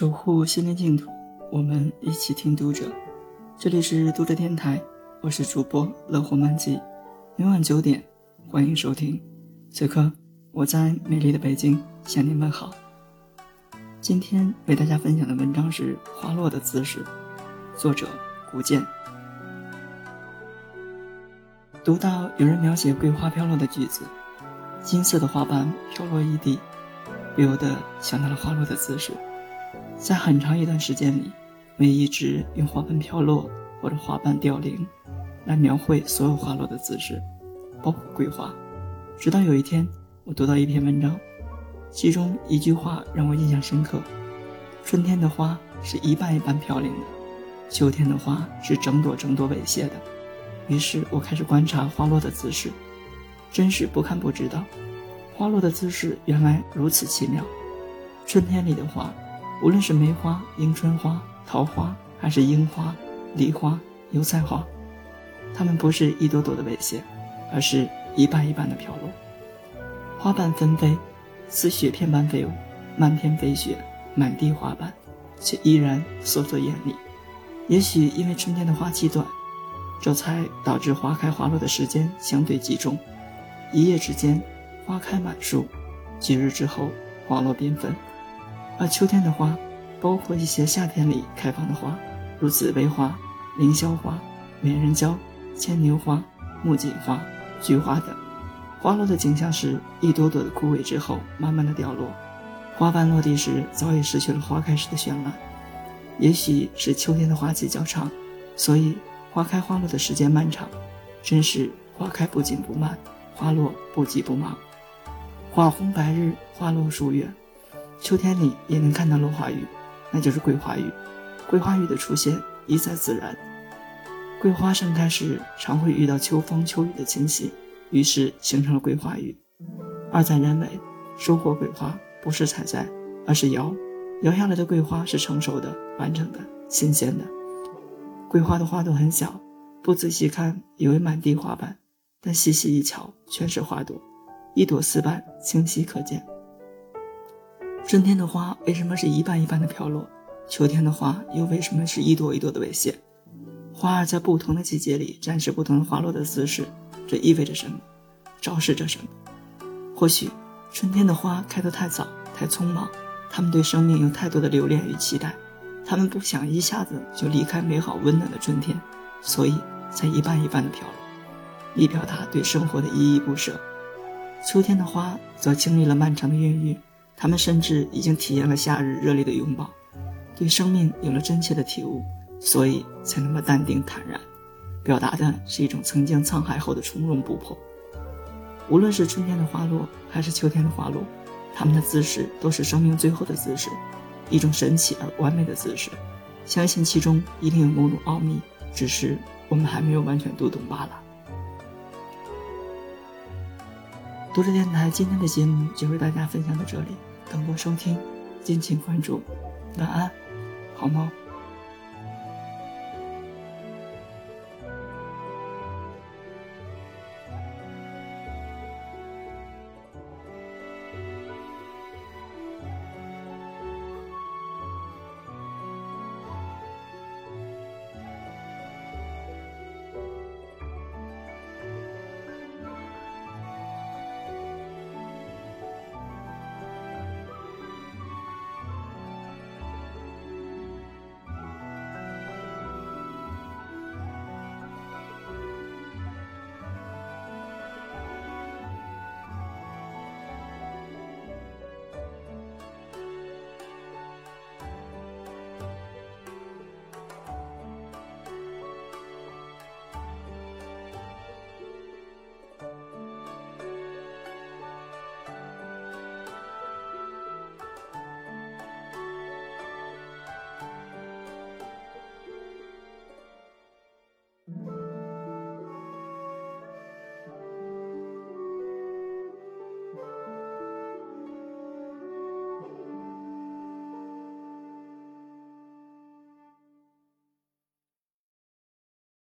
守护心灵净土，我们一起听读者。这里是读者电台，我是主播乐活漫记。每晚九点，欢迎收听。此刻我在美丽的北京向您问好。今天为大家分享的文章是《花落的姿势》，作者古剑。读到有人描写桂花飘落的句子，金色的花瓣飘落一地，不由得想到了花落的姿势。在很长一段时间里，我一直用花瓣飘落或者花瓣凋零来描绘所有花落的姿势，包括桂花。直到有一天，我读到一篇文章，其中一句话让我印象深刻：春天的花是一瓣一瓣飘零的，秋天的花是整朵整朵猥亵的。于是我开始观察花落的姿势，真是不看不知道，花落的姿势原来如此奇妙。春天里的花，无论是梅花、迎春花、桃花，还是樱花、梨花、油菜花，它们不是一朵朵的猥亵，而是一瓣一瓣的飘落。花瓣纷飞，似雪片般飞舞，漫天飞雪，满地花瓣，却依然烁烁艳丽。也许因为春天的花期短。这才导致花开花落的时间相对集中，一夜之间，花开满树；几日之后，花落缤纷。而秋天的花，包括一些夏天里开放的花，如紫薇花、凌霄花、美人蕉、牵牛花、木槿花、菊花等，花落的景象是一朵朵的枯萎之后，慢慢的掉落，花瓣落地时早已失去了花开时的绚烂。也许是秋天的花期较长，所以。花开花落的时间漫长，真是花开不紧不慢，花落不急不忙。花红白日，花落数月。秋天里也能看到落花雨，那就是桂花雨。桂花雨的出现一再自然。桂花盛开时，常会遇到秋风秋雨的侵袭，于是形成了桂花雨。二在认为，收获桂花不是采摘，而是摇，摇下来的桂花是成熟的、完整的、新鲜的。桂花的花朵很小，不仔细看以为满地花瓣，但细细一瞧，全是花朵，一朵丝瓣清晰可见。春天的花为什么是一瓣一瓣的飘落？秋天的花又为什么是一朵一朵的猥亵？花儿在不同的季节里展示不同的花落的姿势，这意味着什么？昭示着什么？或许春天的花开得太早，太匆忙，它们对生命有太多的留恋与期待。他们不想一下子就离开美好温暖的春天，所以才一瓣一瓣的飘落，以表达对生活的依依不舍。秋天的花则经历了漫长的孕育，他们甚至已经体验了夏日热烈的拥抱，对生命有了真切的体悟，所以才那么淡定坦然，表达的是一种曾经沧海后的从容不迫。无论是春天的花落，还是秋天的花落，它们的姿势都是生命最后的姿势。一种神奇而完美的姿势，相信其中一定有某种奥秘，只是我们还没有完全读懂罢了。读者电台今天的节目就为大家分享到这里，更多收听敬请关注。晚安，好梦。